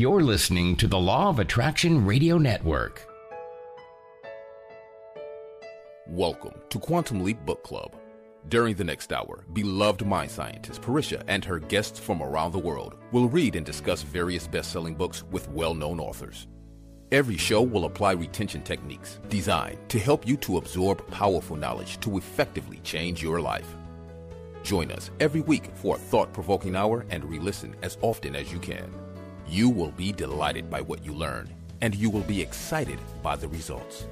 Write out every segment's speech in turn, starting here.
You're listening to the Law of Attraction Radio Network. Welcome to Quantum Leap Book Club. During the next hour, beloved mind scientist Pa'Ris'Ha and her guests from around the world will read and discuss various best selling books with well known authors. Every show will apply retention techniques designed to help you to absorb powerful knowledge to effectively change your life. Join us every week for a thought provoking hour and re listen as often as you can. You will be delighted by what you learn, and you will be excited by the results.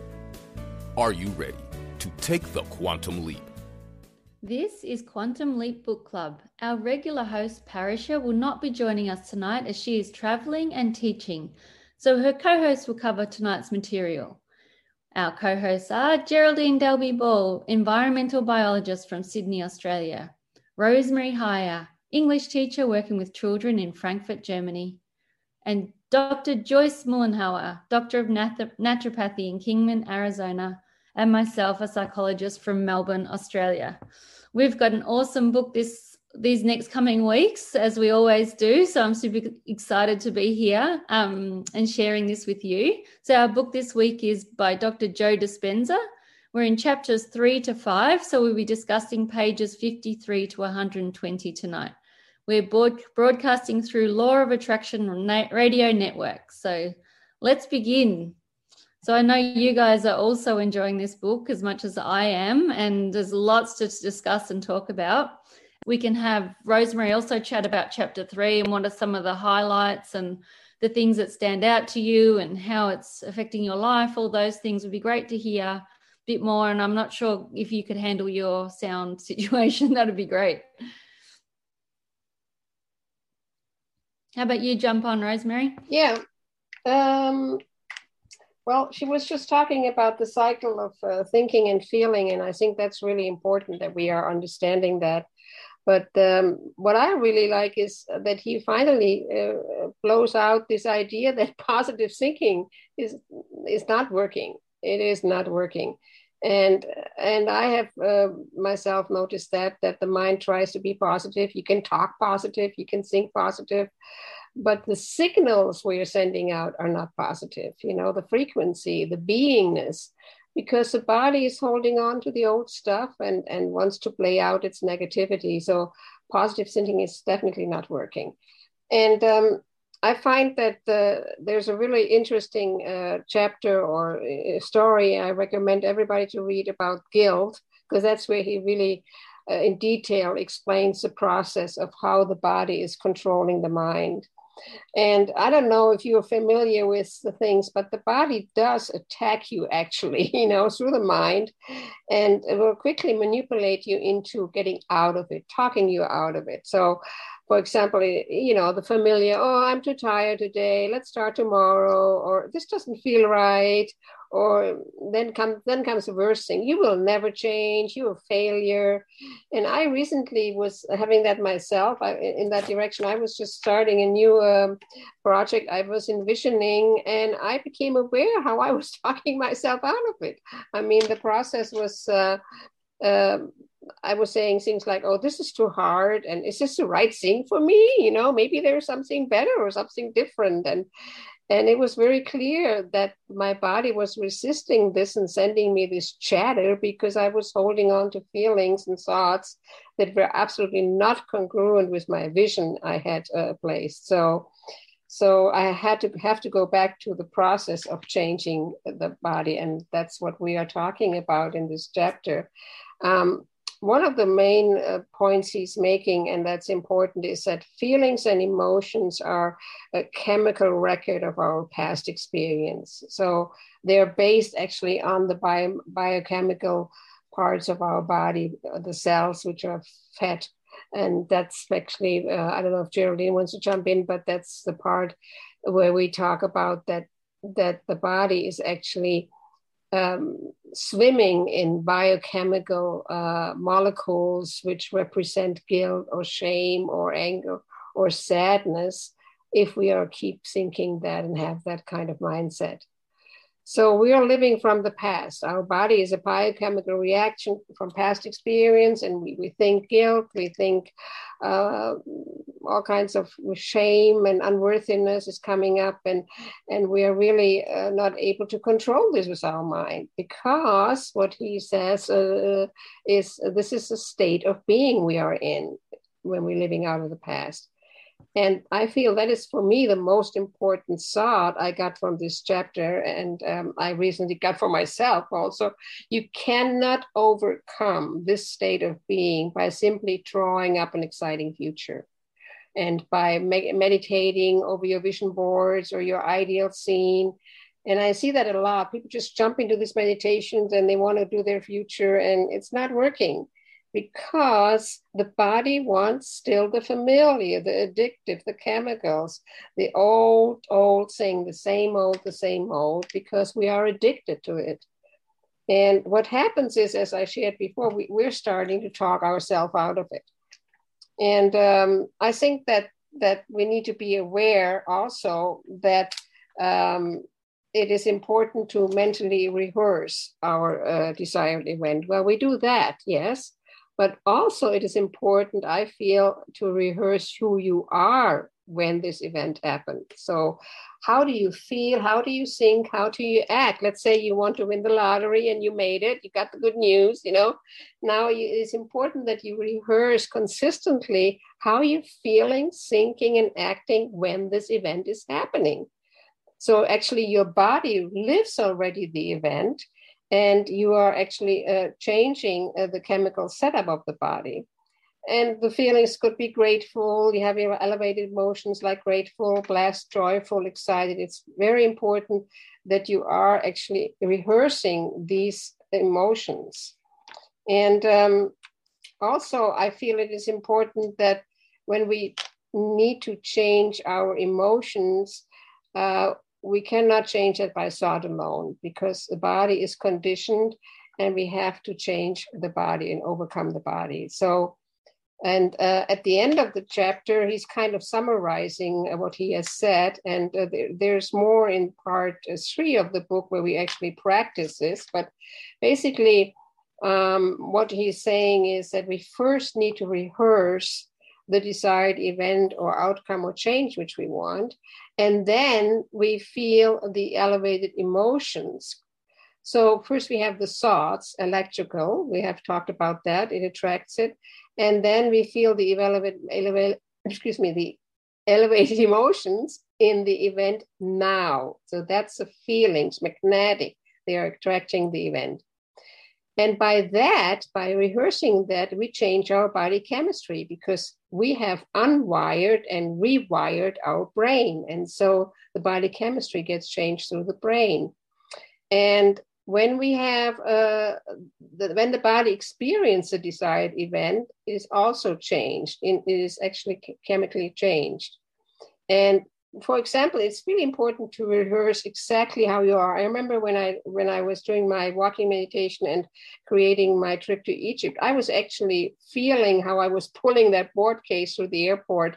Are you ready to take the quantum leap? This is Quantum Leap Book Club. Our regular host, Pa'Ris'Ha, will not be joining us tonight as she is traveling and teaching, so her co hosts will cover tonight's material. Our co hosts are Geraldene Dalby Ball, environmental biologist from Sydney, Australia, Rosemarie Heyer, English teacher working with children in Frankfurt, Germany, and Dr. Joyce Mullenhauer, Doctor of Naturopathy in Kingman, Arizona, and myself, a psychologist from Melbourne, Australia. We've got an awesome book this these next coming weeks, as we always do. So I'm super excited to be here um, and sharing this with you. So our book this week is by Dr. Joe Dispenza. We're in chapters three to five, so we'll be discussing pages 53 to 120 tonight. We're broad- broadcasting through Law of Attraction Radio Network. So let's begin. So I know you guys are also enjoying this book as much as I am, and there's lots to discuss and talk about. We can have Rosemarie also chat about chapter three and what are some of the highlights and the things that stand out to you and how it's affecting your life. All those things would be great to hear a bit more. And I'm not sure if you could handle your sound situation, that'd be great. How about you jump on, Rosemarie? Yeah. Um, well, she was just talking about the cycle of uh, thinking and feeling, and I think that's really important that we are understanding that. But um, what I really like is that he finally uh, blows out this idea that positive thinking is is not working. It is not working, and and I have uh, myself noticed that that the mind tries to be positive. You can talk positive, you can think positive, but the signals we are sending out are not positive you know the frequency the beingness because the body is holding on to the old stuff and and wants to play out its negativity so positive thinking is definitely not working and um, I find that there's a really interesting uh, chapter or uh, story I recommend everybody to read about guilt, because that's where he really, uh, in detail, explains the process of how the body is controlling the mind. And I don't know if you're familiar with the things, but the body does attack you actually, you know, through the mind, and it will quickly manipulate you into getting out of it, talking you out of it. So, for example, you know, the familiar, oh, I'm too tired today, let's start tomorrow, or this doesn't feel right, or then comes then comes the worst thing you will never change you're a failure. And i recently was having that myself I, in that direction i was just starting a new um, project i was envisioning and i became aware how i was talking myself out of it. I mean the process was uh, uh, I was saying things like, "Oh, this is too hard," and "Is this the right thing for me?" You know, maybe there's something better or something different, and and it was very clear that my body was resisting this and sending me this chatter because I was holding on to feelings and thoughts that were absolutely not congruent with my vision I had uh, placed. So, so I had to have to go back to the process of changing the body, and that's what we are talking about in this chapter. Um, one of the main uh, points he's making, and that's important, is that feelings and emotions are a chemical record of our past experience. So they're based actually on the bio- biochemical parts of our body, the cells which are fed. And that's actually, uh, I don't know if Geraldene wants to jump in, but that's the part where we talk about that that the body is actually um, swimming in biochemical uh, molecules which represent guilt or shame or anger or sadness if we are keep thinking that and have that kind of mindset So we are living from the past. Our body is a biochemical reaction from past experience, and we, we think guilt, we think uh, all kinds of shame and unworthiness is coming up, and and we are really uh, not able to control this with our mind because what he says uh, is this is a state of being we are in when we're living out of the past. And I feel that is for me the most important thought I got from this chapter, and um, I recently got for myself also. You cannot overcome this state of being by simply drawing up an exciting future and by me- meditating over your vision boards or your ideal scene. And I see that a lot. People just jump into these meditations and they want to do their future, and it's not working because the body wants still the familiar, the addictive, the chemicals, the old, old thing, the same old, the same old, because we are addicted to it. And what happens is, as I shared before, we, we're starting to talk ourselves out of it. And um, I think that that we need to be aware also that um, it is important to mentally rehearse our uh, desired event. Well, we do that, yes, but also, it is important, I feel, to rehearse who you are when this event happened. So, how do you feel? How do you think? How do you act? Let's say you want to win the lottery and you made it, you got the good news, you know. Now it's important that you rehearse consistently how you're feeling, thinking, and acting when this event is happening. So, actually, your body lives already the event and you are actually uh, changing uh, the chemical setup of the body. And the feelings could be grateful, you have your elevated emotions like grateful, blessed, joyful, excited. It's very important that you are actually rehearsing these emotions. And um, also, I feel it is important that when we need to change our emotions, uh, we cannot change it by thought alone because the body is conditioned and we have to change the body and overcome the body. So, and uh, at the end of the chapter, he's kind of summarizing what he has said. And uh, there, there's more in part uh, three of the book where we actually practice this. But basically, um, what he's saying is that we first need to rehearse the desired event or outcome or change which we want. And then we feel the elevated emotions. So, first we have the thoughts, electrical. We have talked about that, it attracts it. And then we feel the elevated, elevated excuse me, the elevated emotions in the event now. So, that's the feelings, magnetic. They are attracting the event. And by that, by rehearsing that, we change our body chemistry because we have unwired and rewired our brain. And so the body chemistry gets changed through the brain. And when we have, uh, the, when the body experiences a desired event, it is also changed. it is actually chemically changed. And for example, it's really important to rehearse exactly how you are. I remember when I when I was doing my walking meditation and creating my trip to Egypt, I was actually feeling how I was pulling that board case through the airport,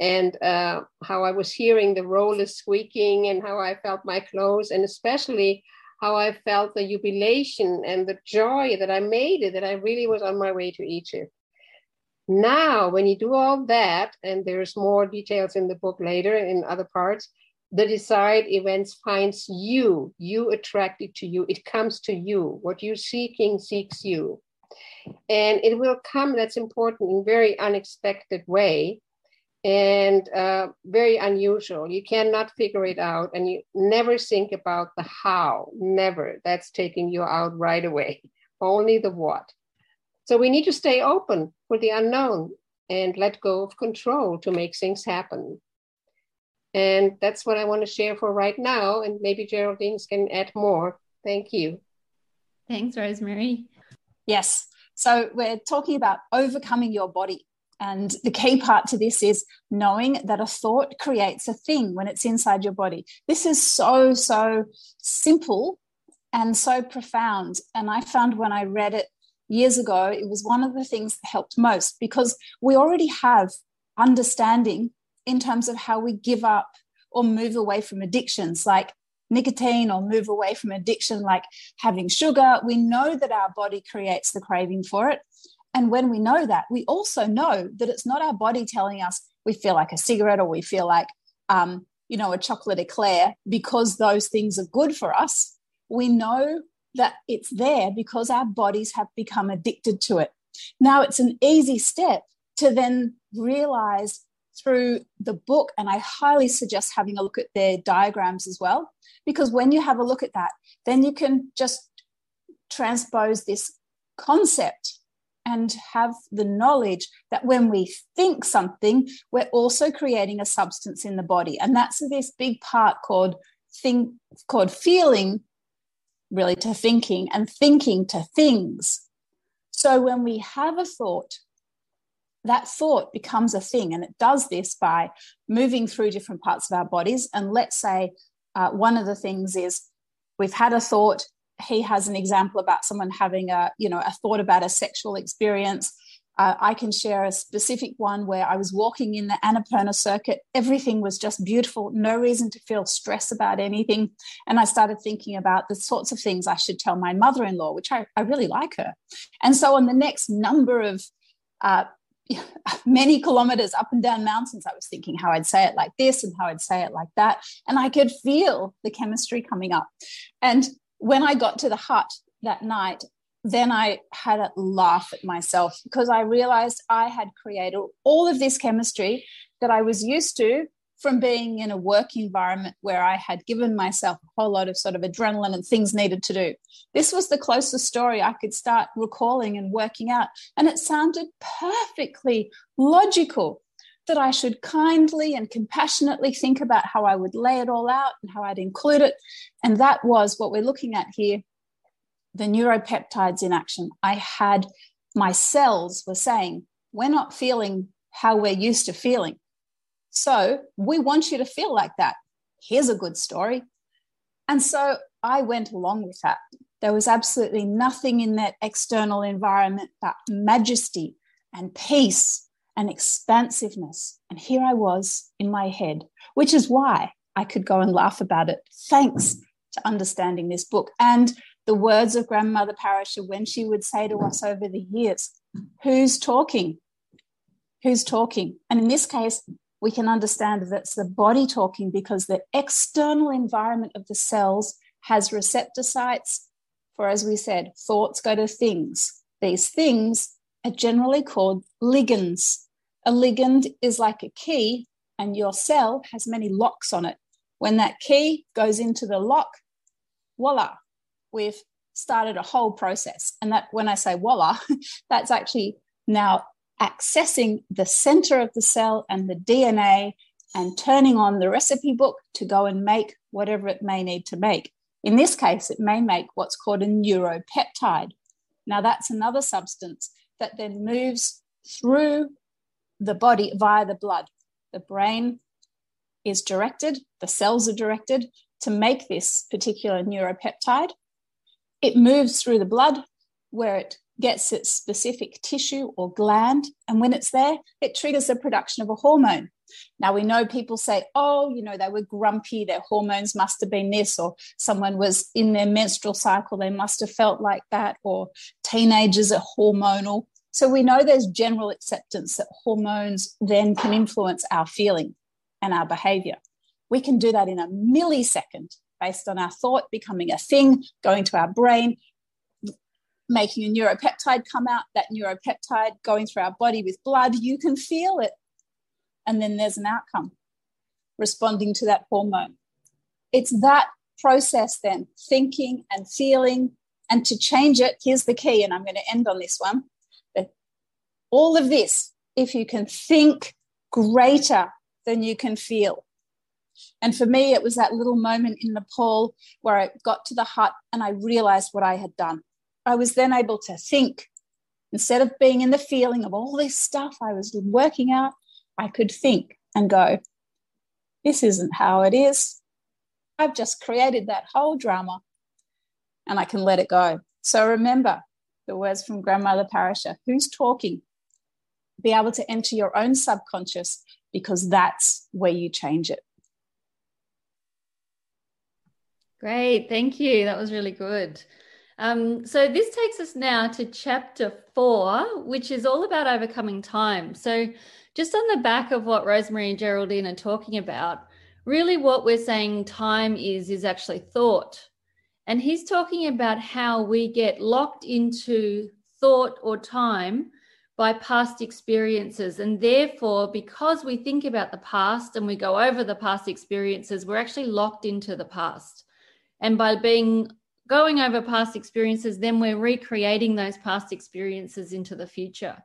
and uh, how I was hearing the rollers squeaking, and how I felt my clothes, and especially how I felt the jubilation and the joy that I made it, that I really was on my way to Egypt. Now, when you do all that, and there's more details in the book later in other parts, the desired events finds you, you attracted to you, it comes to you. What you're seeking seeks you. And it will come, that's important, in very unexpected way and uh, very unusual. You cannot figure it out, and you never think about the how, never. That's taking you out right away. Only the what. So we need to stay open for the unknown and let go of control to make things happen. And that's what I want to share for right now. And maybe Geraldene can add more. Thank you. Thanks, Rosemarie. Yes. So we're talking about overcoming your body. And the key part to this is knowing that a thought creates a thing when it's inside your body. This is so, so simple and so profound. And I found when I read it years ago, it was one of the things that helped most because we already have understanding in terms of how we give up or move away from addictions like nicotine or move away from addiction like having sugar, we know that our body creates the craving for it. And when we know that, we also know that it's not our body telling us we feel like a cigarette or we feel like, um, you know, a chocolate eclair because those things are good for us. We know that it's there because our bodies have become addicted to it. Now, it's an easy step to then realize through the book, and I highly suggest having a look at their diagrams as well, because when you have a look at that, then you can just transpose this concept and have the knowledge that when we think something, we're also creating a substance in the body. And that's this big part called think called feeling really to thinking and thinking to things. So when we have a thought, that thought becomes a thing. And it does this by moving through different parts of our bodies. And let's say uh, one of the things is we've had a thought. He has an example about someone having a, you know, a thought about a sexual experience. Uh, I can share a specific one where I was walking in the Annapurna circuit. Everything was just beautiful, no reason to feel stress about anything. And I started thinking about the sorts of things I should tell my mother in law, which I, I really like her. And so on the next number of uh, many kilometers up and down mountains, I was thinking how I'd say it like this and how I'd say it like that. And I could feel the chemistry coming up. And when I got to the hut that night, then I had a laugh at myself because I realized I had created all of this chemistry that I was used to from being in a work environment where I had given myself a whole lot of sort of adrenaline and things needed to do. This was the closest story I could start recalling and working out. And it sounded perfectly logical that I should kindly and compassionately think about how I would lay it all out and how I'd include it. And that was what we're looking at here the neuropeptides in action. I had my cells were saying, we're not feeling how we're used to feeling so we want you to feel like that. Here's a good story. And so I went along with that. There was absolutely nothing in that external environment but majesty and peace and expansiveness. And here I was in my head, which is why I could go and laugh about it, thanks to understanding this book and the words of Grandmother Pa'Ris'Ha when she would say to us over the years, Who's talking? Who's talking? And in this case, we can understand that it's the body talking because the external environment of the cells has receptor sites for, as we said, thoughts go to things. These things are generally called ligands. A ligand is like a key, and your cell has many locks on it. When that key goes into the lock, voila, we've started a whole process. And that when I say voila, that's actually now accessing the center of the cell and the DNA and turning on the recipe book to go and make whatever it may need to make. In this case, it may make what's called a neuropeptide. Now, that's another substance that then moves through the body via the blood. The brain is directed, the cells are directed to make this particular neuropeptide. It moves through the blood where it gets its specific tissue or gland. And when it's there, it triggers the production of a hormone. Now, we know people say, oh, you know, they were grumpy, their hormones must have been this, or someone was in their menstrual cycle, they must have felt like that, or teenagers are hormonal. So we know there's general acceptance that hormones then can influence our feeling and our behavior. We can do that in a millisecond based on our thought becoming a thing, going to our brain, making a neuropeptide come out, that neuropeptide going through our body with blood, you can feel it. And then there's an outcome responding to that hormone. It's that process then, thinking and feeling. And to change it, here's the key, and I'm going to end on this one. All of this, if you can think greater than you can feel. And for me, it was that little moment in Nepal where I got to the hut and I realized what I had done. I was then able to think. Instead of being in the feeling of all this stuff I was working out, I could think and go, this isn't how it is. I've just created that whole drama and I can let it go. So remember the words from Grandmother Pa'Ris'Ha who's talking? Be able to enter your own subconscious because that's where you change it. Great, thank you. That was really good. Um, so this takes us now to chapter four, which is all about overcoming time. So just on the back of what Rosemarie and Geraldene are talking about, really what we're saying time is is actually thought. And he's talking about how we get locked into thought or time by past experiences. And therefore, because we think about the past and we go over the past experiences, we're actually locked into the past. And by being going over past experiences, then we're recreating those past experiences into the future.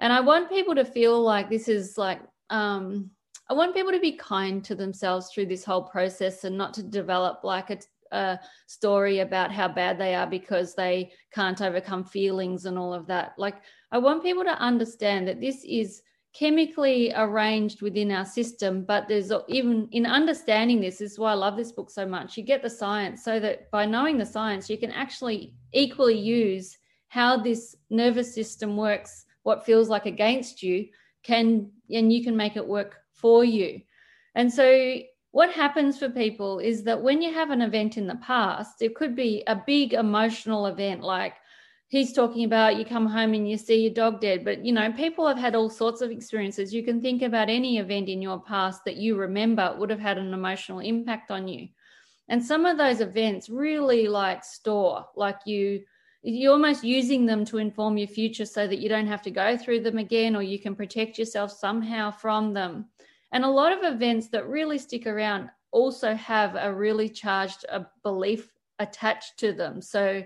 And I want people to feel like this is like, um, I want people to be kind to themselves through this whole process and not to develop like a, a story about how bad they are because they can't overcome feelings and all of that. Like, I want people to understand that this is chemically arranged within our system, but there's even in understanding this, this is why I love this book so much. You get the science so that by knowing the science, you can actually equally use how this nervous system works, what feels like against you, can and you can make it work for you. And so what happens for people is that when you have an event in the past, it could be a big emotional event like he's talking about you come home and you see your dog dead. But you know people have had all sorts of experiences. You can think about any event in your past that you remember would have had an emotional impact on you. And some of those events really like store like you you're almost using them to inform your future so that you don't have to go through them again or you can protect yourself somehow from them. And a lot of events that really stick around also have a really charged a belief attached to them. So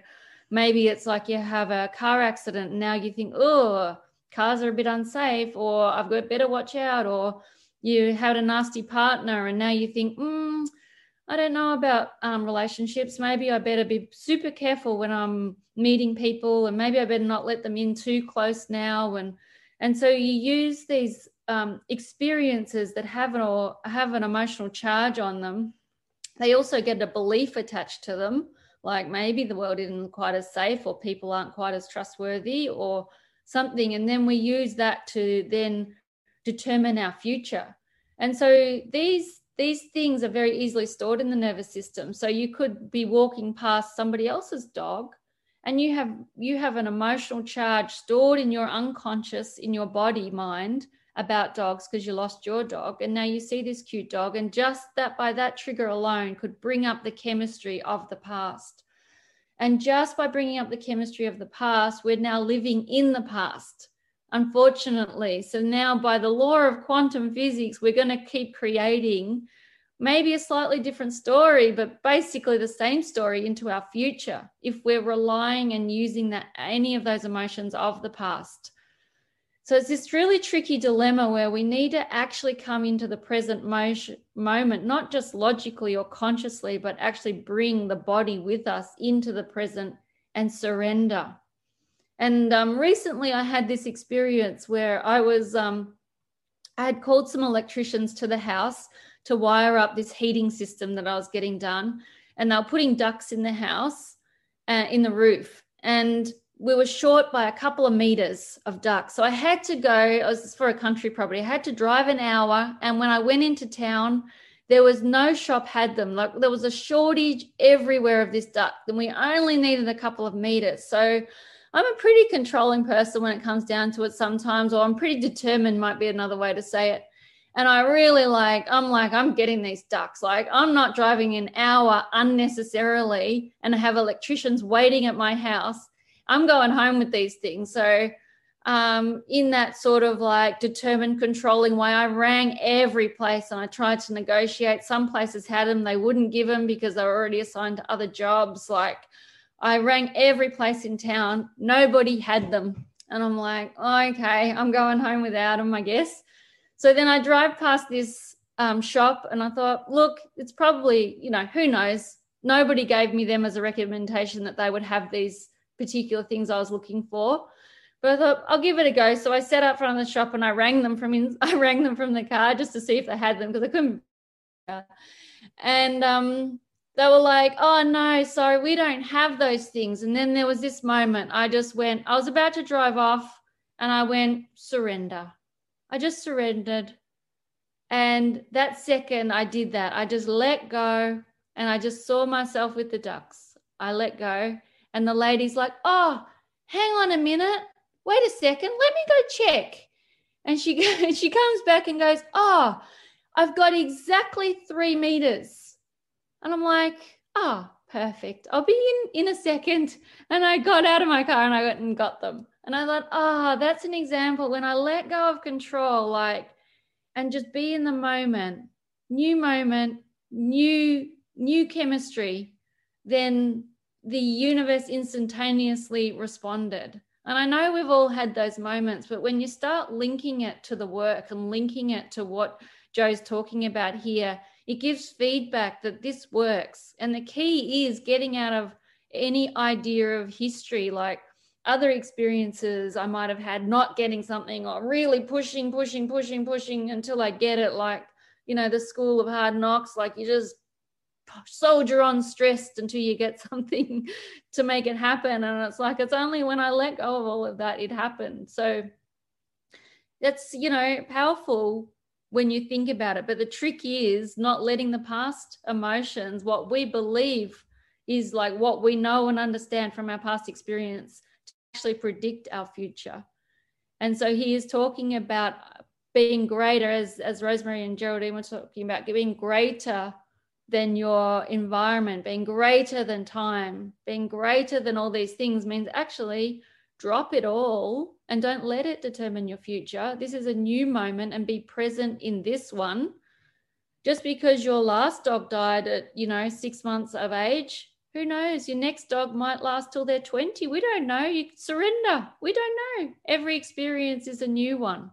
maybe it's like you have a car accident and now you think oh cars are a bit unsafe or i've got better watch out or you had a nasty partner and now you think mm, i don't know about um, relationships. Maybe i better be super careful when i'm meeting people and maybe i better not let them in too close now. And and so you use these um, experiences that have an or have an emotional charge on them. They also get a belief attached to them like maybe the world isn't quite as safe or people aren't quite as trustworthy or something. And then we use that to then determine our future. And so these these things are very easily stored in the nervous system. So you could be walking past somebody else's dog and you have you have an emotional charge stored in your unconscious in your body mind about dogs because you lost your dog and now you see this cute dog and just that by that trigger alone could bring up the chemistry of the past. And just by bringing up the chemistry of the past we're now living in the past unfortunately. So now by the law of quantum physics we're going to keep creating maybe a slightly different story but basically the same story into our future if we're relying and using that any of those emotions of the past so it's this really tricky dilemma where we need to actually come into the present moment, not just logically or consciously, but actually bring the body with us into the present and surrender. And um, recently I had this experience where I was, um, I had called some electricians to the house to wire up this heating system that I was getting done. And they were putting ducts in the house, uh, in the roof. And we were short by a couple of meters of ducks. So I had to go, it was for a country property. I had to drive an hour. And when I went into town, there was no shop had them. Like there was a shortage everywhere of this duck. And we only needed a couple of meters. So I'm a pretty controlling person when it comes down to it sometimes, or I'm pretty determined, might be another way to say it. And I really like, I'm like, I'm getting these ducks. Like, I'm not driving an hour unnecessarily and I have electricians waiting at my house I'm going home with these things. So, um, in that sort of like determined, controlling way, I rang every place and I tried to negotiate. Some places had them, they wouldn't give them because they were already assigned to other jobs. Like, I rang every place in town, nobody had them. And I'm like, oh, okay, I'm going home without them, I guess. So then I drive past this um, shop and I thought, look, it's probably, you know, who knows? Nobody gave me them as a recommendation that they would have these particular things I was looking for. But I thought I'll give it a go. So I set up front of the shop and I rang them from in, I rang them from the car just to see if they had them because I couldn't. And um, they were like, "Oh no, sorry, we don't have those things." And then there was this moment. I just went. I was about to drive off, and I went surrender. I just surrendered, and that second I did that. I just let go. and I just saw myself with the ducks. I let go, and the lady's like, "Oh, hang on a minute. Wait a second. Let me go check." And she she comes back and goes, "Oh, I've got exactly three meters." And I'm like, "Oh, perfect. I'll be in in a second. And I got out of my car and I went and got them. And I thought, "Ah, oh, that's an example when I let go of control, like, and just be in the moment, new moment, new new chemistry, then the universe instantaneously responded. And I know we've all had those moments, but when you start linking it to the work and linking it to what Joe's talking about here, it gives feedback that this works. And the key is getting out of any idea of history, like other experiences I might have had not getting something or really pushing, pushing, pushing, pushing until I get it, like, you know, the school of hard knocks, like you just soldier on stressed until you get something to make it happen. And it's like it's only when i let go of all of that it happened. So that's you know powerful when you think about it. But the trick is not letting the past emotions what we believe is like what we know and understand from our past experience to actually predict our future. And so he is talking about being greater as as rosemarie and geraldene were talking about being greater than your environment, being greater than time, being greater than all these things means actually drop it all and don't let it determine your future. This is a new moment and be present in this one. Just because your last dog died at, you know, six months of age, who knows? Your next dog might last till they're 20. We don't know. You surrender. We don't know. Every experience is a new one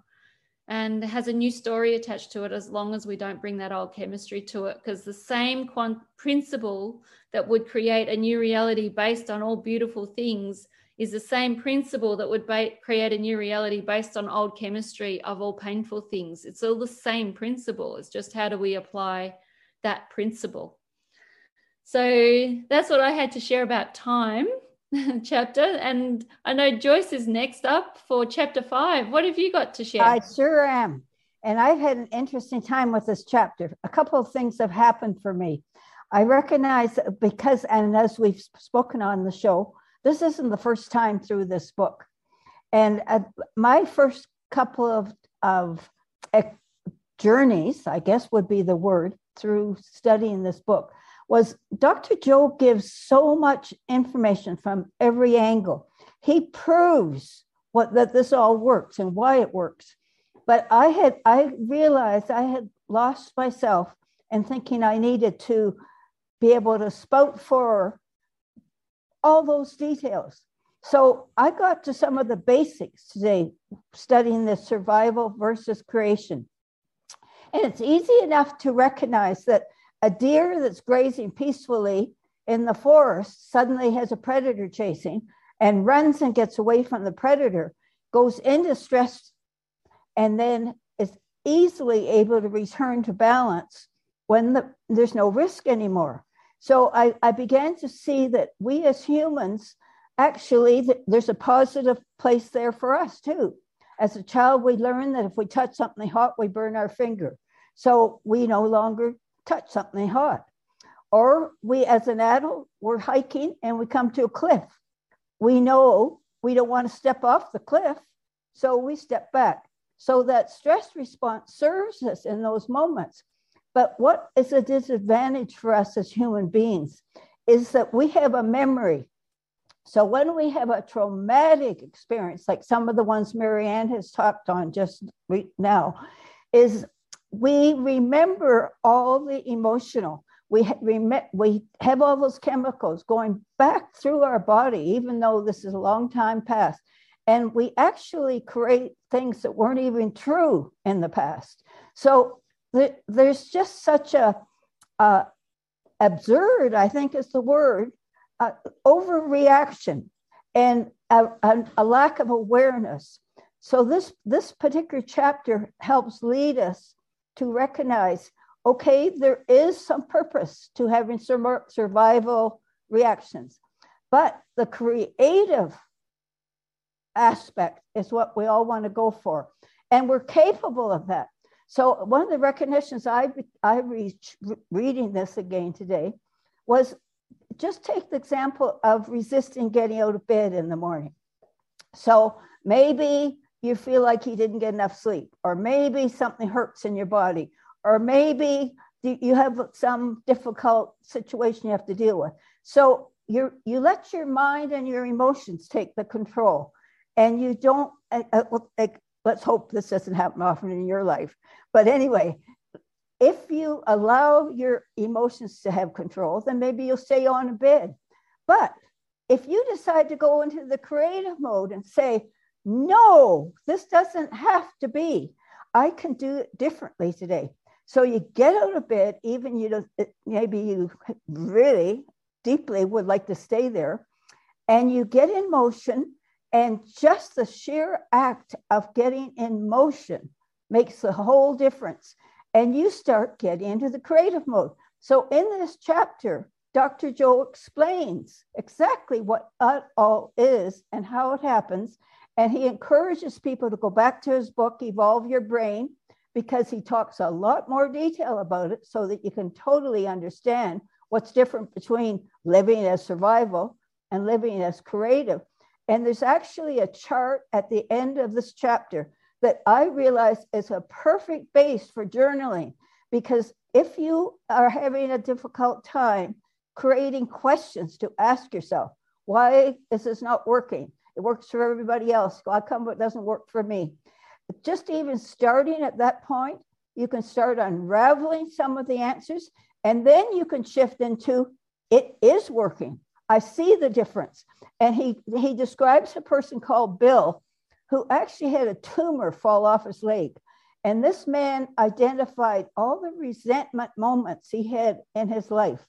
and has a new story attached to it as long as we don't bring that old chemistry to it because the same quant- principle that would create a new reality based on all beautiful things is the same principle that would ba- create a new reality based on old chemistry of all painful things. It's all the same principle it's just how do we apply that principle. So that's what i had to share about time chapter. And I know Joyce is next up for chapter five. What have you got to share? I sure am. And I've had an interesting time with this chapter. A couple of things have happened for me. I recognize because, and as we've spoken on the show, this isn't the first time through this book. And uh, my first couple of, of uh, journeys, I guess would be the word, through studying this book was Dr. Joe gives so much information from every angle. He proves what that this all works and why it works. But I had I realized I had lost myself in thinking I needed to be able to spout for all those details. So I got to some of the basics today, studying the survival versus creation. And it's easy enough to recognize that a deer that's grazing peacefully in the forest suddenly has a predator chasing and runs and gets away from the predator, goes into stress, and then is easily able to return to balance when the, there's no risk anymore. So I, I began to see that we as humans, actually, there's a positive place there for us too. As a child, we learn that if we touch something hot, we burn our finger. So we no longer touch something hot. Or we, as an adult, we're hiking and we come to a cliff. We know we don't want to step off the cliff, so we step back. So that stress response serves us in those moments. But what is a disadvantage for us as human beings is that we have a memory. So when we have a traumatic experience, like some of the ones Marianne has talked on just now, is we remember all the emotional. We, rem- we have all those chemicals going back through our body, even though this is a long time past. And we actually create things that weren't even true in the past. So th- there's just such a uh, absurd, I think is the word, uh, overreaction and a, a, a lack of awareness. So this this particular chapter helps lead us to recognize okay, there is some purpose to having sur- survival reactions, but the creative aspect is what we all want to go for. And we're capable of that. So, one of the recognitions I, I reached reading this again today was just take the example of resisting getting out of bed in the morning. So maybe you feel like you didn't get enough sleep, or maybe something hurts in your body, or maybe you have some difficult situation you have to deal with. So you you let your mind and your emotions take the control, and you don't. Uh, uh, let's hope this doesn't happen often in your life. But anyway, if you allow your emotions to have control, then maybe you'll stay on in bed. But if you decide to go into the creative mode and say, no, this doesn't have to be, I can do it differently today. So you get out of bed, even you know, maybe you really deeply would like to stay there, and you get in motion. And just the sheer act of getting in motion makes the whole difference. And you start getting into the creative mode. So in this chapter, Dr. Joe explains exactly what it all is and how it happens. And he encourages people to go back to his book, Evolve Your Brain, because he talks a lot more detail about it so that you can totally understand what's different between living as survival and living as creative. And there's actually a chart at the end of this chapter that I realize is a perfect base for journaling because if you are having a difficult time creating questions to ask yourself, why is this not working? It works for everybody else. How come it doesn't work for me? just even starting at that point, you can start unraveling some of the answers, and then you can shift into it is working. I see the difference. And he, he describes a person called Bill who actually had a tumor fall off his leg. And this man identified all the resentment moments he had in his life.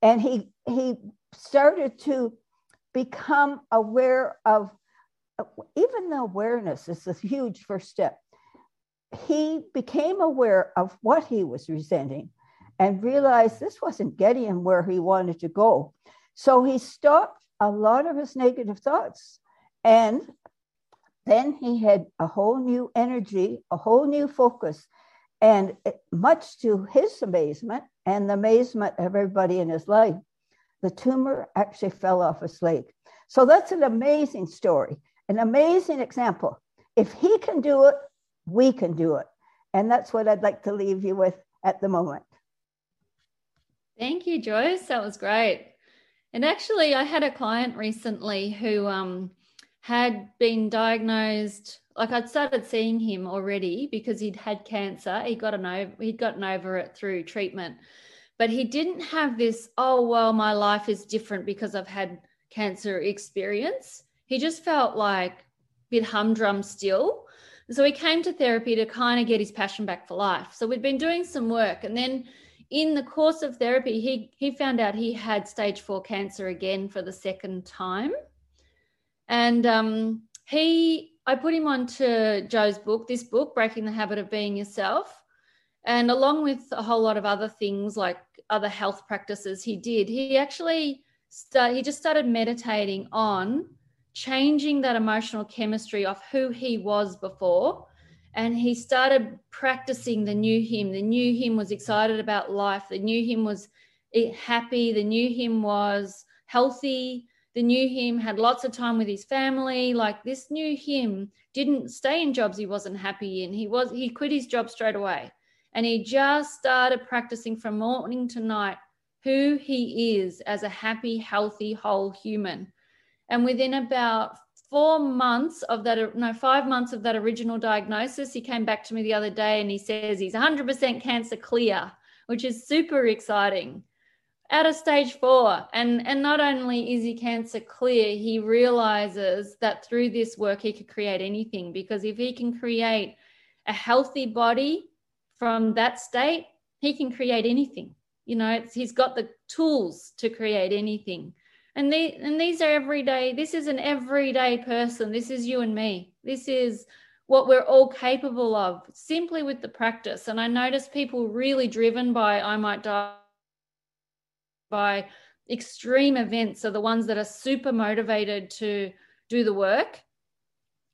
And he, he started to become aware of even the awareness is a huge first step. He became aware of what he was resenting and realized this wasn't getting him where he wanted to go. So he stopped a lot of his negative thoughts. And then he had a whole new energy, a whole new focus. And much to his amazement and the amazement of everybody in his life, the tumor actually fell off his leg. So that's an amazing story an amazing example. If he can do it, we can do it. And that's what I'd like to leave you with at the moment. Thank you, Joyce. That was great. And actually, I had a client recently who um, had been diagnosed. Like I'd started seeing him already because he'd had cancer. He got an over, he'd gotten over it through treatment, but he didn't have this. Oh well, my life is different because I've had cancer experience he just felt like a bit humdrum still. So he came to therapy to kind of get his passion back for life. So we'd been doing some work and then in the course of therapy, he he found out he had stage four cancer again for the second time. And um, he I put him onto Joe's book, this book, Breaking the Habit of Being Yourself. And along with a whole lot of other things like other health practices he did, he actually start, he just started meditating on changing that emotional chemistry of who he was before. And he started practicing the new him. The new him was excited about life. The new him was eh, happy. The new him was healthy. The new him had lots of time with his family. Like this new him didn't stay in jobs he wasn't happy in. He was he quit his job straight away. And he just started practicing from morning to night who he is as a happy, healthy, whole human. And within about four months of that, no, five months of that original diagnosis, he came back to me the other day and he says he's 100% cancer clear, which is super exciting. Out of stage four. And, and not only is he cancer clear, he realizes that through this work, he could create anything because if he can create a healthy body from that state, he can create anything. You know, he's got the tools to create anything. And they and these are everyday this is an everyday person. This is you and me. This is what we're all capable of simply with the practice. And i notice people really driven by i might die by extreme events are the ones that are super motivated to do the work.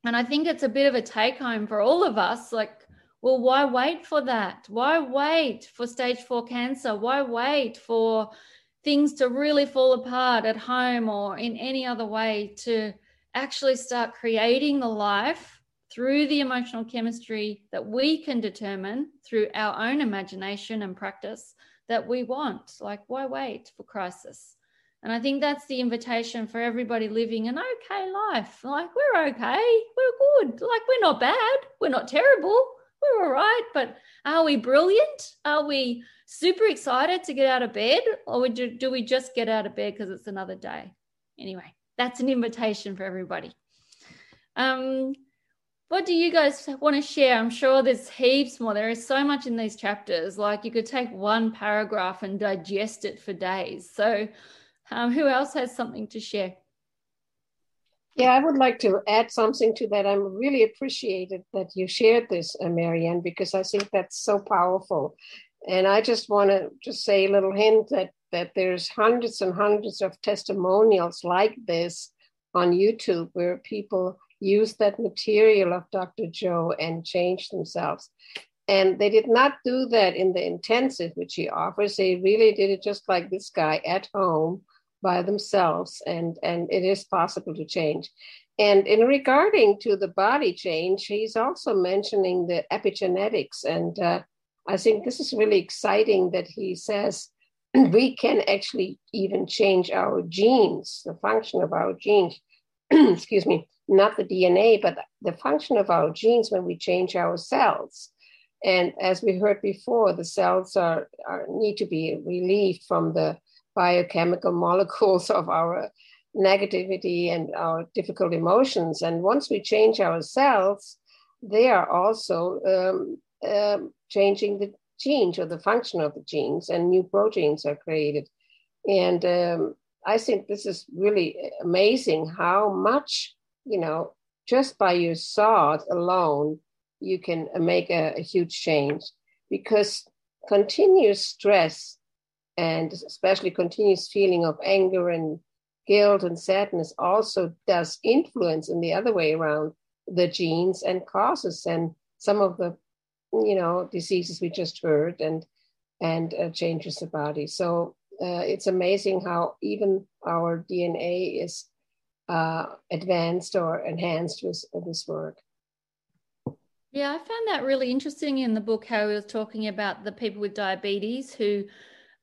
And i think it's a bit of a take home for all of us like well why wait for that why wait for stage 4 cancer why wait for things to really fall apart at home or in any other way to actually start creating the life through the emotional chemistry that we can determine through our own imagination and practice that we want. Like, why wait for crisis? And I think that's the invitation for everybody living an okay life. Like, we're okay, we're good, like, we're not bad, we're not terrible, we're all right. But are we brilliant? Are we super excited to get out of bed? Or do, we just get out of bed because it's another day? Anyway, that's an invitation for everybody. Um, what do you guys want to share? I'm sure there's heaps more. There is so much in these chapters. Like you could take one paragraph and digest it for days. So, um, who else has something to share? Yeah, I would like to add something to that. I'm really appreciated that you shared this, uh, Marianne, because I think that's so powerful. And I just want to just say a little hint that that there's hundreds and hundreds of testimonials like this on YouTube where people use that material of Dr. Joe and change themselves. And they did not do that in the intensive which he offers. They really did it just like this guy at home by themselves, and and it is possible to change. And in regarding to the body change, he's also mentioning the epigenetics, and uh, I think this is really exciting that he says we can actually even change our genes, the function of our genes. excuse me, not the DNA, but the function of our genes when we change our cells. And as we heard before, the cells are, are need to be relieved from the biochemical molecules of our negativity and our difficult emotions. And once we change ourselves, they are also um, um, changing the genes or the function of the genes, and new proteins are created. And um, I think this is really amazing how much, you know, just by your thought alone, you can make a, a huge change because continuous stress and especially continuous feeling of anger and guilt and sadness also does influence in the other way around the genes and causes and some of the you know diseases we just heard and and uh, changes the body. So uh, it's amazing how even our dna is uh, advanced or enhanced with, with this work. Yeah i found that really interesting in the book how he was talking about the people with diabetes who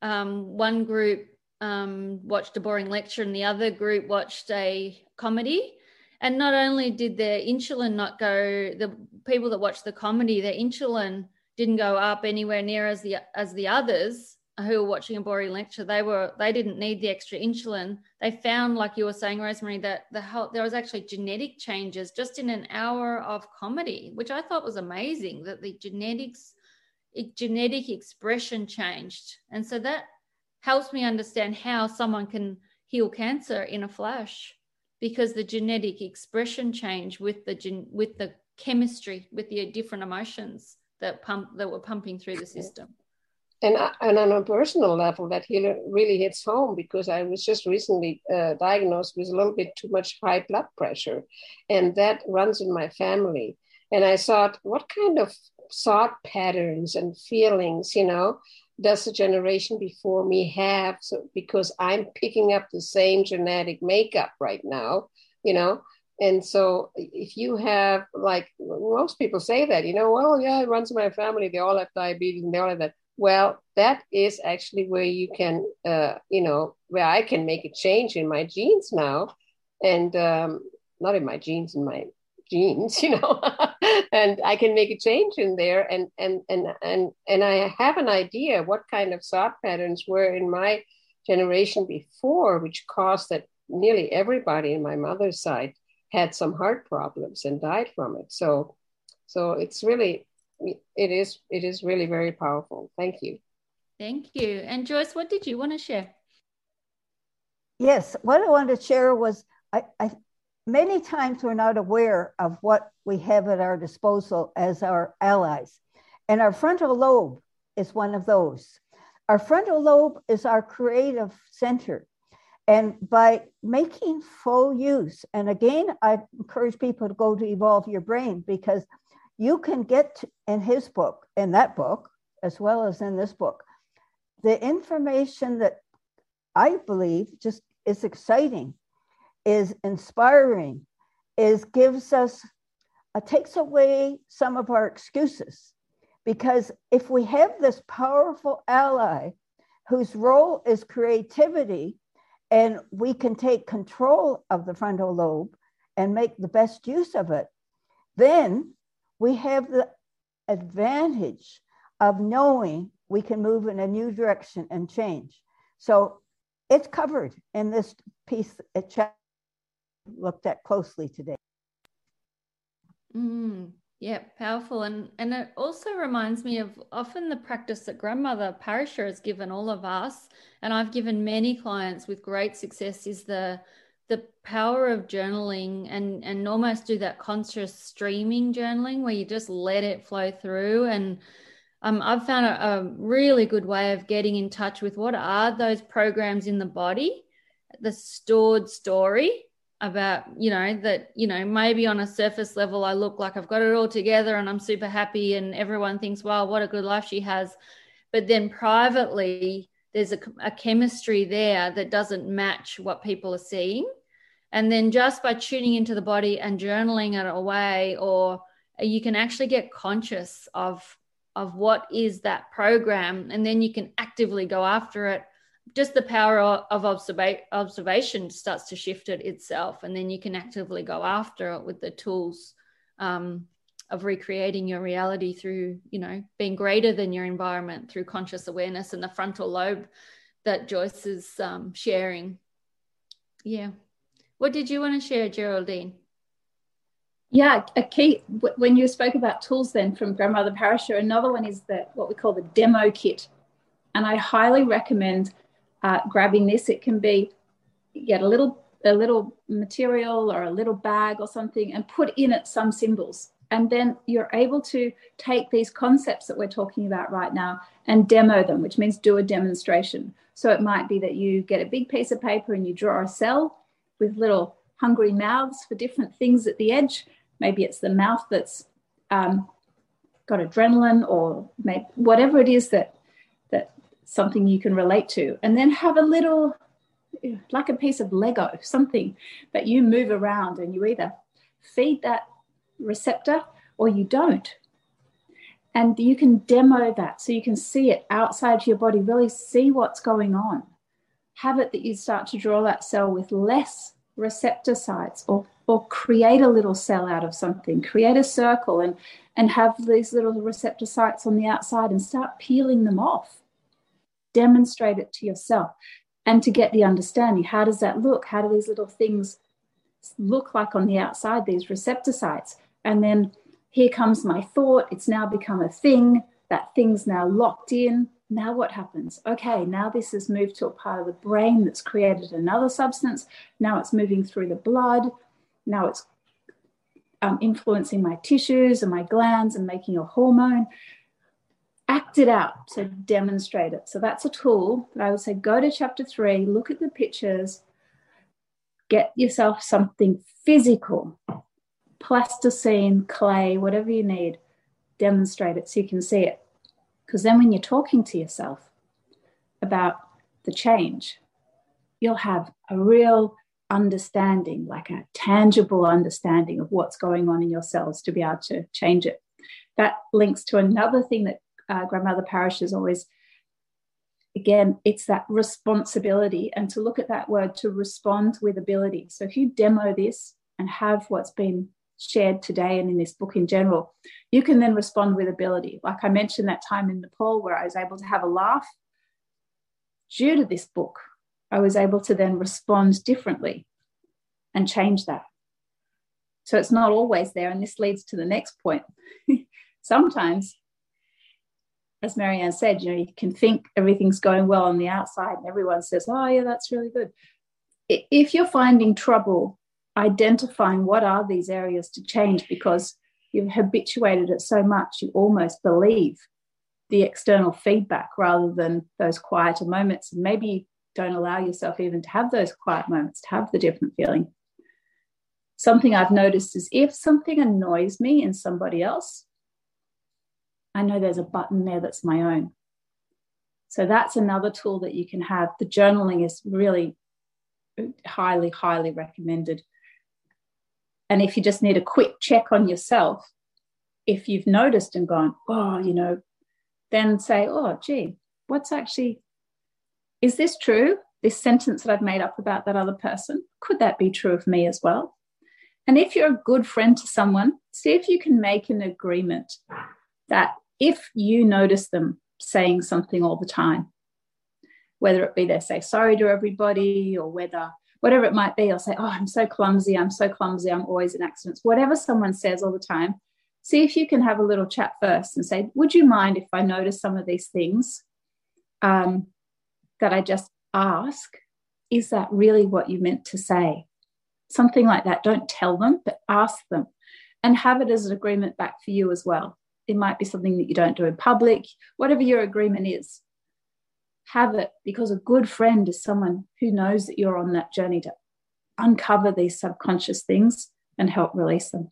um, one group um, watched a boring lecture and the other group watched a comedy. And not only did their insulin not go, the people that watched the comedy, their insulin didn't go up anywhere near as the as the others who were watching a boring lecture. They were they didn't need the extra insulin. They found, like you were saying, Rosemarie, that the whole, there was actually genetic changes just in an hour of comedy, which I thought was amazing. That the genetics genetic expression changed. And so that helps me understand how someone can heal cancer in a flash because the genetic expression change with the gen, with the chemistry with the different emotions that pump that were pumping through the system and, and on a personal level that really hits home because i was just recently uh, diagnosed with a little bit too much high blood pressure and that runs in my family and i thought what kind of thought patterns and feelings, you know, does the generation before me have? So because I'm picking up the same genetic makeup right now, you know. And so if you have like most people say that, you know, well, yeah, it runs in my family, they all have diabetes and they all have that. Well, that is actually where you can, uh, you know, where I can make a change in my genes now, and um, not in my genes, in my genes, you know, and I can make a change in there and and and and and I have an idea what kind of thought patterns were in my generation before, which caused that nearly everybody in my mother's side had some heart problems and died from it. So so it's really it is it is really very powerful. Thank you. Thank you. And Joyce, what did you want to share? Yes, what I wanted to share was I, I many times we're not aware of what we have at our disposal as our allies. And our frontal lobe is one of those. Our frontal lobe is our creative center. And by making full use, and again, I encourage people to go to Evolve Your Brain because you can get in his book, in that book, as well as in this book, the information that I believe just is exciting, is inspiring, is gives us, uh, takes away some of our excuses. Because if we have this powerful ally whose role is creativity, and we can take control of the frontal lobe and make the best use of it, then we have the advantage of knowing we can move in a new direction and change. So it's covered in this piece it looked at closely today. Mm, yeah, powerful. And and it also reminds me of often the practice that grandmother Pa'Ris'Ha has given all of us, and I've given many clients with great success is the the power of journaling and and almost do that conscious streaming journaling where you just let it flow through and um, I've found a, a really good way of getting in touch with what are those programs in the body, the stored story about you know that you know maybe on a surface level i look like i've got it all together and i'm super happy and everyone thinks wow what a good life she has. But then privately there's a, a chemistry there that doesn't match what people are seeing. And then just by tuning into the body and journaling it away or you can actually get conscious of of what is that program and then you can actively go after it just the power of observa- observation starts to shift it itself and then you can actively go after it with the tools um, of recreating your reality through you know being greater than your environment through conscious awareness and the frontal lobe that joyce is um, sharing. Yeah. What did you want to share geraldene? Yeah a key when you spoke about tools then from grandmother Pa'Ris'Ha another one is the what we call the demo kit. And i highly recommend uh, grabbing this. It can be get a little a little material or a little bag or something and put in it some symbols. And then you're able to take these concepts that we're talking about right now and demo them, which means do a demonstration. So it might be that you get a big piece of paper and you draw a cell with little hungry mouths for different things at the edge. Maybe it's the mouth that's um, got adrenaline or maybe whatever it is that something you can relate to, and then have a little, like a piece of Lego, something that you move around and you either feed that receptor or you don't. And you can demo that so you can see it outside your body, really see what's going on. Have it that you start to draw that cell with less receptor sites or or create a little cell out of something create a circle and and have these little receptor sites on the outside and start peeling them off demonstrate it to yourself and to get the understanding. How does that look? How do these little things look like on the outside these receptor sites? And then here comes my thought. It's now become a thing. That thing's now locked in. Now what happens? Okay now this has moved to a part of the brain that's created another substance. Now it's moving through the blood. Now it's um, influencing my tissues and my glands and making a hormone act it out, so demonstrate it. So that's a tool that I would say go to chapter three, look at the pictures, get yourself something physical, plasticine, clay, whatever you need, demonstrate it so you can see it. Because then when you're talking to yourself about the change, you'll have a real understanding, like a tangible understanding of what's going on in your cells to be able to change it. That links to another thing that uh, grandmother Pa'Ris'Ha is always again it's that responsibility and to look at that word to respond with ability. So if you demo this and have what's been shared today and in this book in general you can then respond with ability. Like i mentioned that time in nepal where i was able to have a laugh. Due to this book i was able to then respond differently and change that. So it's not always there and this leads to the next point. Sometimes as Marianne said, you know, you can think everything's going well on the outside and everyone says, oh, yeah, that's really good. If you're finding trouble identifying what are these areas to change because you've habituated it so much, you almost believe the external feedback rather than those quieter moments. And maybe you don't allow yourself even to have those quiet moments, to have the different feeling. Something I've noticed is if something annoys me in somebody else, I know there's a button there that's my own. So that's another tool that you can have. The journaling is really highly, highly recommended. And if you just need a quick check on yourself, if you've noticed and gone, oh, you know, then say, oh, gee, what's actually, is this true? This sentence that I've made up about that other person, could that be true of me as well? And if you're a good friend to someone, see if you can make an agreement that if you notice them saying something all the time, whether it be they say sorry to everybody or whether whatever it might be, I'll say, Oh, I'm so clumsy. I'm so clumsy. I'm always in accidents. Whatever someone says all the time, see if you can have a little chat first and say, Would you mind if I notice some of these things um, that I just ask? Is that really what you meant to say? Something like that. Don't tell them, but ask them and have it as an agreement back for you as well. It might be something that you don't do in public, whatever your agreement is. Have it because a good friend is someone who knows that you're on that journey to uncover these subconscious things and help release them.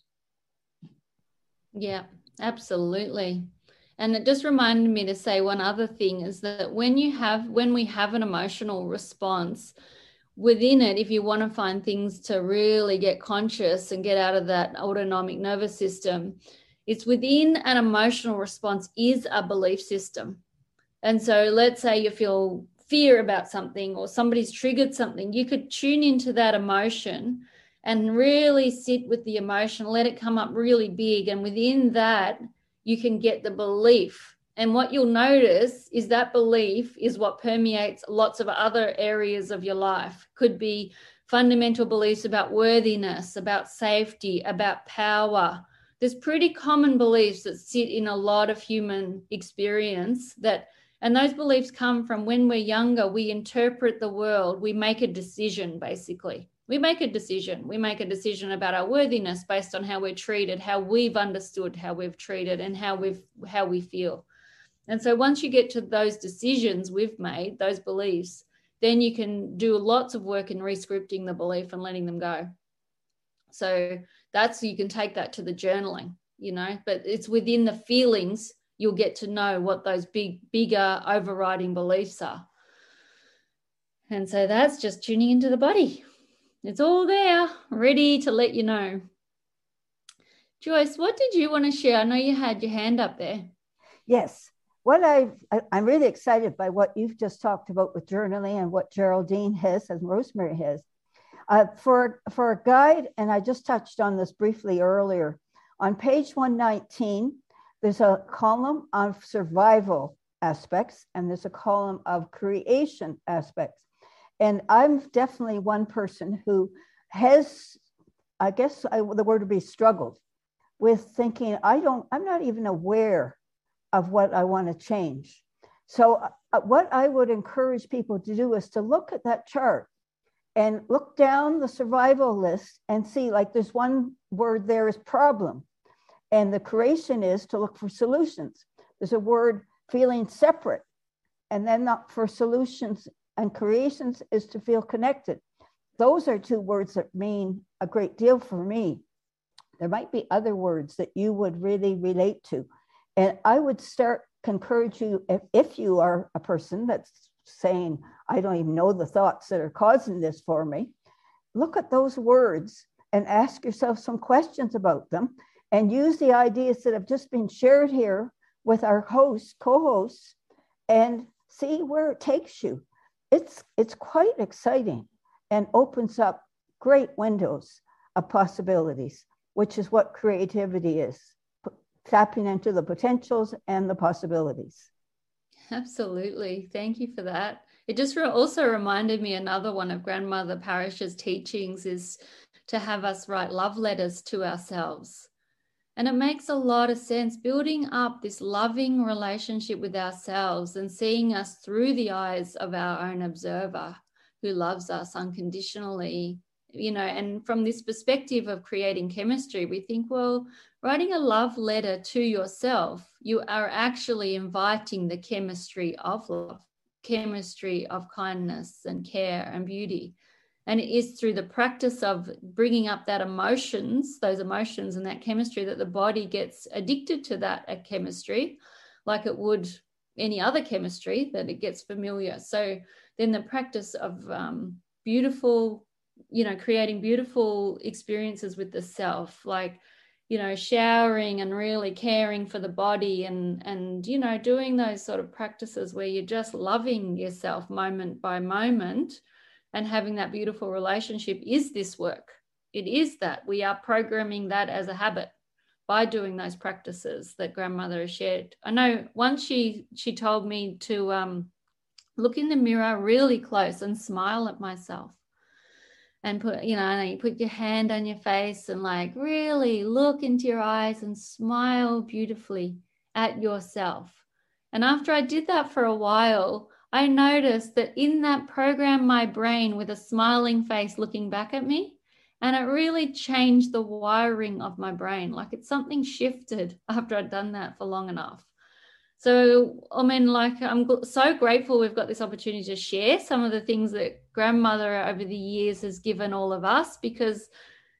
Yeah, absolutely. And it just reminded me to say one other thing is that when you have when we have an emotional response within it if you want to find things to really get conscious and get out of that autonomic nervous system it's within an emotional response is a belief system. And so let's say you feel fear about something or somebody's triggered something, you could tune into that emotion and really sit with the emotion, let it come up really big. And within that, you can get the belief. And what you'll notice is that belief is what permeates lots of other areas of your life. Could be fundamental beliefs about worthiness, about safety, about power, there's pretty common beliefs that sit in a lot of human experience that and those beliefs come from when we're younger we interpret the world we make a decision basically. We make a decision. We make a decision about our worthiness based on how we're treated how we've understood how we've treated and how we've how we feel. And so once you get to those decisions we've made those beliefs then you can do lots of work in re-scripting the belief and letting them go. So that's you can take that to the journaling you know but it's within the feelings you'll get to know what those big bigger overriding beliefs are. And so that's just tuning into the body. It's all there ready to let you know. Joyce what did you want to share? I know you had your hand up there. Yes. What I, I'm really excited by what you've just talked about with journaling and what Geraldene has and Rosemarie has. Uh, for, for a guide, and I just touched on this briefly earlier, on page 119, there's a column of survival aspects and there's a column of creation aspects. And I'm definitely one person who has, I guess I, the word would be struggled with thinking, I don't, I'm not even aware of what I want to change. So, uh, what I would encourage people to do is to look at that chart and look down the survival list and see like there's one word there is problem. And the creation is to look for solutions. There's a word feeling separate. And then not for solutions and creations is to feel connected. Those are two words that mean a great deal for me. There might be other words that you would really relate to. And i would start encourage you if, if you are a person that's saying, I don't even know the thoughts that are causing this for me. Look at those words and ask yourself some questions about them and use the ideas that have just been shared here with our hosts, co-hosts, and see where it takes you. It's it's quite exciting and opens up great windows of possibilities, which is what creativity is. Tapping into the potentials and the possibilities. Absolutely. Thank you for that. It just also reminded me another one of Grandmother Pa'Ris'Ha's teachings is to have us write love letters to ourselves. And it makes a lot of sense building up this loving relationship with ourselves and seeing us through the eyes of our own observer who loves us unconditionally. You know, and from this perspective of creating chemistry, we think, well, writing a love letter to yourself, you are actually inviting the chemistry of love, chemistry of kindness and care and beauty. And it is through the practice of bringing up that emotions, those emotions and that chemistry, that the body gets addicted to that chemistry, like it would any other chemistry that it gets familiar. So then the practice of um, beautiful, you know, creating beautiful experiences with the self, like you know showering and really caring for the body and and you know doing those sort of practices where you're just loving yourself moment by moment and having that beautiful relationship is this work. It is that. We are programming that as a habit by doing those practices that grandmother has shared. I know once she she told me to um, look in the mirror really close and smile at myself and put you know and you put your hand on your face and like really look into your eyes and smile beautifully at yourself. And after i did that for a while i noticed that in that program my brain with a smiling face looking back at me and it really changed the wiring of my brain. Like it's something shifted after i'd done that for long enough. So, I mean, like, I'm so grateful we've got this opportunity to share some of the things that grandmother over the years has given all of us because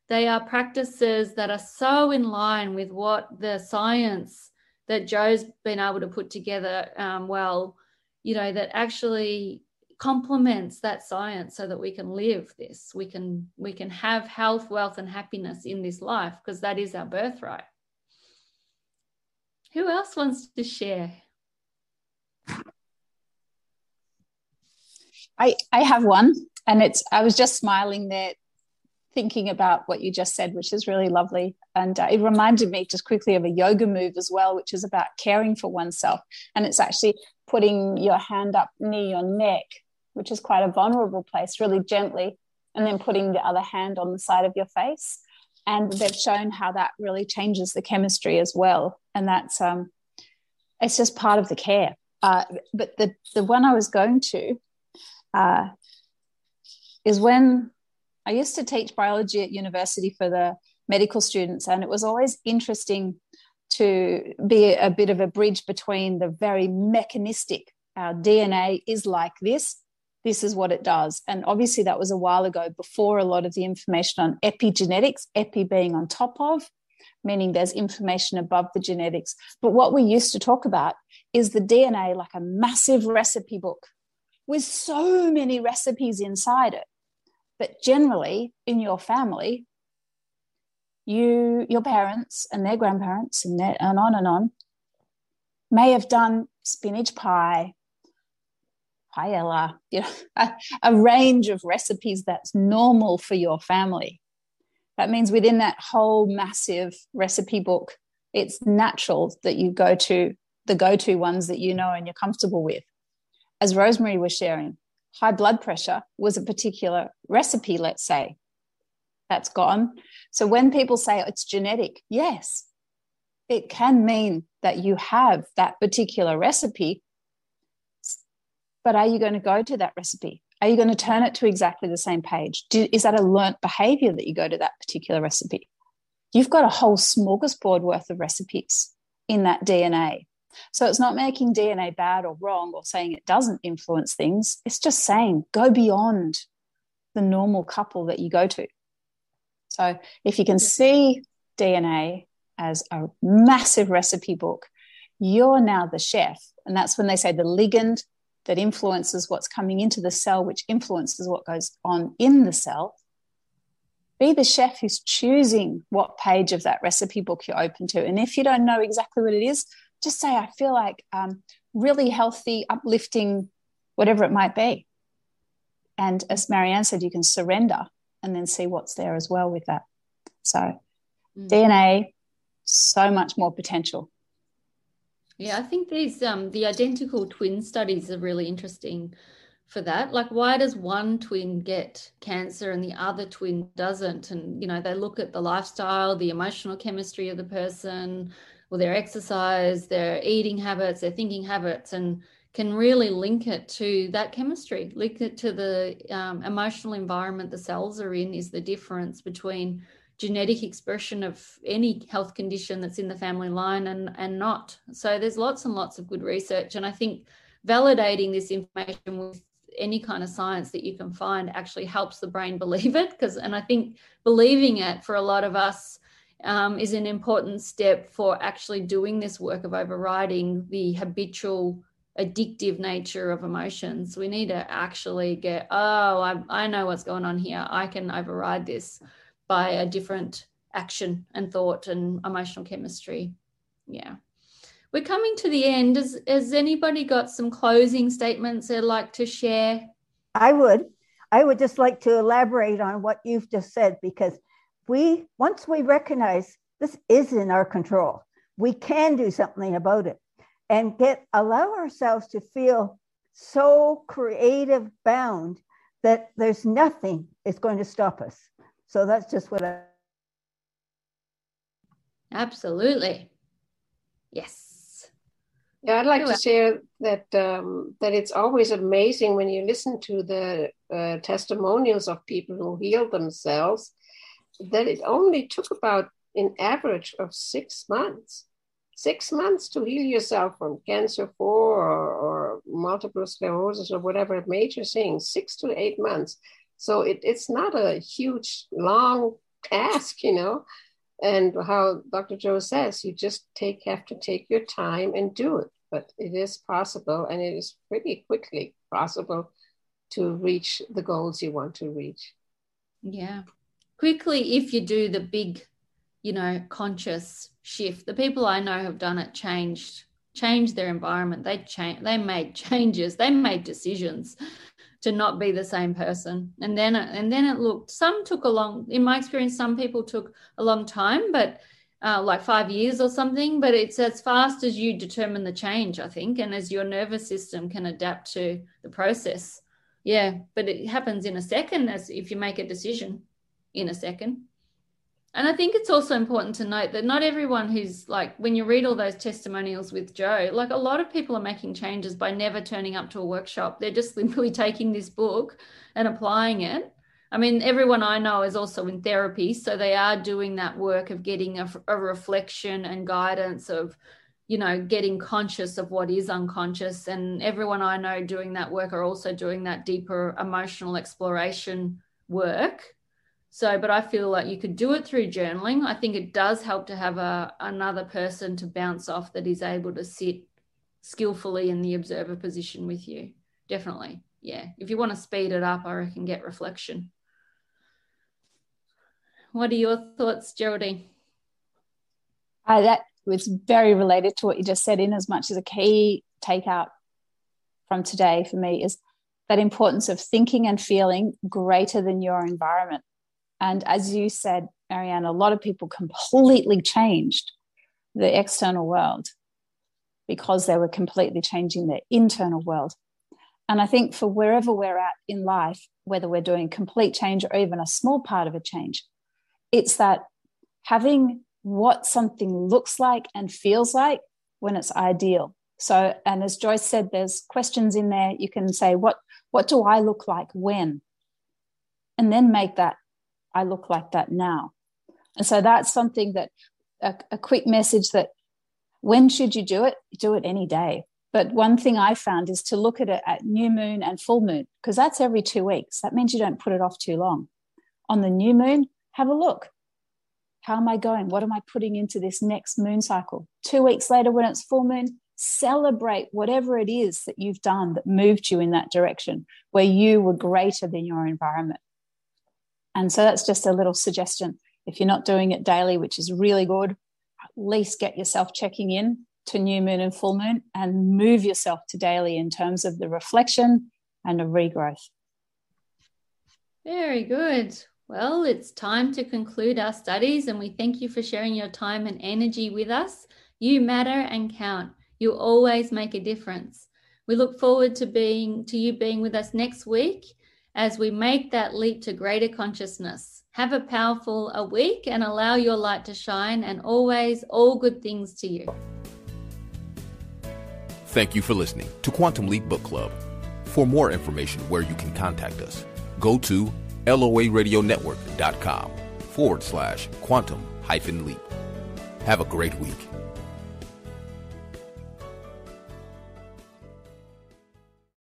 they are practices that are so in line with what the science that Joe's been able to put together um, well, you know, that actually complements that science so that we can live this we can we can have health wealth and happiness in this life because that is our birthright who else wants to share? I, I have one, and it's I was just smiling there, thinking about what you just said, which is really lovely, and uh, it reminded me just quickly of a yoga move as well, which is about caring for oneself, and it's actually putting your hand up near your neck, which is quite a vulnerable place, really gently, and then putting the other hand on the side of your face, and they've shown how that really changes the chemistry as well. And that's um it's just part of the care. Uh, but the the one i was going to uh, is when i used to teach biology at university for the medical students and it was always interesting to be a bit of a bridge between the very mechanistic our dna is like this this is what it does. And obviously, that was a while ago before a lot of the information on epigenetics, epi being on top of, meaning there's information above the genetics. But what we used to talk about is the DNA like a massive recipe book with so many recipes inside it. But generally, in your family, you, your parents and their grandparents, and, their, and on and on, may have done spinach pie, paella, you know, a, a range of recipes that's normal for your family. That means within that whole massive recipe book, it's natural that you go to the go to ones that you know and you're comfortable with. As Rosemarie was sharing, high blood pressure was a particular recipe, let's say. That's gone. So when people say it's genetic, yes, it can mean that you have that particular recipe but are you going to go to that recipe? Are you going to turn it to exactly the same page? Do, is that a learnt behavior that you go to that particular recipe? You've got a whole smorgasbord worth of recipes in that DNA. So it's not making DNA bad or wrong or saying it doesn't influence things. It's just saying go beyond the normal couple that you go to. So if you can see DNA as a massive recipe book, you're now the chef. And that's when they say the ligand that influences what's coming into the cell, which influences what goes on in the cell. Be the chef who's choosing what page of that recipe book you're open to. And if you don't know exactly what it is, just say, I feel like um, really healthy, uplifting, whatever it might be. And as Marianne said, you can surrender and then see what's there as well with that. So, mm. DNA, so much more potential. Yeah, I think these um the identical twin studies are really interesting for that. Like why does one twin get cancer and the other twin doesn't? And you know, they look at the lifestyle, the emotional chemistry of the person, or their exercise, their eating habits, their thinking habits, and can really link it to that chemistry, link it to the um, emotional environment the cells are in, is the difference between genetic expression of any health condition that's in the family line and and not. So there's lots and lots of good research and i think validating this information with any kind of science that you can find actually helps the brain believe it because and i think believing it for a lot of us um, is an important step for actually doing this work of overriding the habitual addictive nature of emotions. We need to actually get, oh, I, I know what's going on here. I can override this by a different action and thought and emotional chemistry. Yeah. We're coming to the end. Has, has anybody got some closing statements they'd like to share? I would. I would just like to elaborate on what you've just said because we, once we recognize this is in our control, we can do something about it and get allow ourselves to feel so creative bound that there's nothing is going to stop us. So that's just what I Absolutely. Yes. Yeah, I'd like to share that um, that it's always amazing when you listen to the uh, testimonials of people who heal themselves. That it only took about an average of six months, six months to heal yourself from cancer four or, or multiple sclerosis or whatever major thing. Six to eight months. So it, it's not a huge long task, you know and how Dr. Joe says, you just take have to take your time and do it. But it is possible, and it is pretty quickly possible to reach the goals you want to reach. Yeah, quickly if you do the big, you know, conscious shift. The people I know have done it changed changed their environment. They changed. They made changes. They made decisions to not be the same person and then and then it looked some took a long in my experience some people took a long time but uh, like five years or something but it's as fast as you determine the change i think and as your nervous system can adapt to the process yeah but it happens in a second as if you make a decision in a second and I think it's also important to note that not everyone who's like, when you read all those testimonials with Joe, like a lot of people are making changes by never turning up to a workshop. They're just simply taking this book and applying it. I mean, everyone I know is also in therapy. So they are doing that work of getting a, a reflection and guidance of, you know, getting conscious of what is unconscious. And everyone I know doing that work are also doing that deeper emotional exploration work so, but I feel like you could do it through journaling. I think it does help to have a another person to bounce off that is able to sit skillfully in the observer position with you. Definitely. Yeah. If you want to speed it up, I reckon get reflection. What are your thoughts, Geraldene? Uh, that was very related to what you just said, in as much as a key takeout from today for me is that importance of thinking and feeling greater than your environment. And as you said, Marianne, a lot of people completely changed the external world because they were completely changing their internal world. And I think for wherever we're at in life, whether we're doing complete change or even a small part of a change, it's that having what something looks like and feels like when it's ideal. So, and as Joyce said, there's questions in there. You can say, what, what do I look like when? And then make that I look like that now. And so that's something that a, a quick message that when should you do it? Do it any day. But one thing I found is to look at it at new moon and full moon, because that's every two weeks. That means you don't put it off too long. On the new moon, have a look. How am I going? What am I putting into this next moon cycle? Two weeks later, when it's full moon, celebrate whatever it is that you've done that moved you in that direction, where you were greater than your environment. And so that's just a little suggestion. If you're not doing it daily, which is really good, at least get yourself checking in to new moon and full moon and move yourself to daily in terms of the reflection and the regrowth. Very good. Well, it's time to conclude our studies, and we thank you for sharing your time and energy with us. You matter and count. You always make a difference. We look forward to being to you being with us next week as we make that leap to greater consciousness. Have a powerful a week and allow your light to shine and always all good things to you. Thank you for listening to Quantum Leap Book Club. For more information where you can contact us, go to loaradionetwork.com forward slash quantum hyphen leap. Have a great week.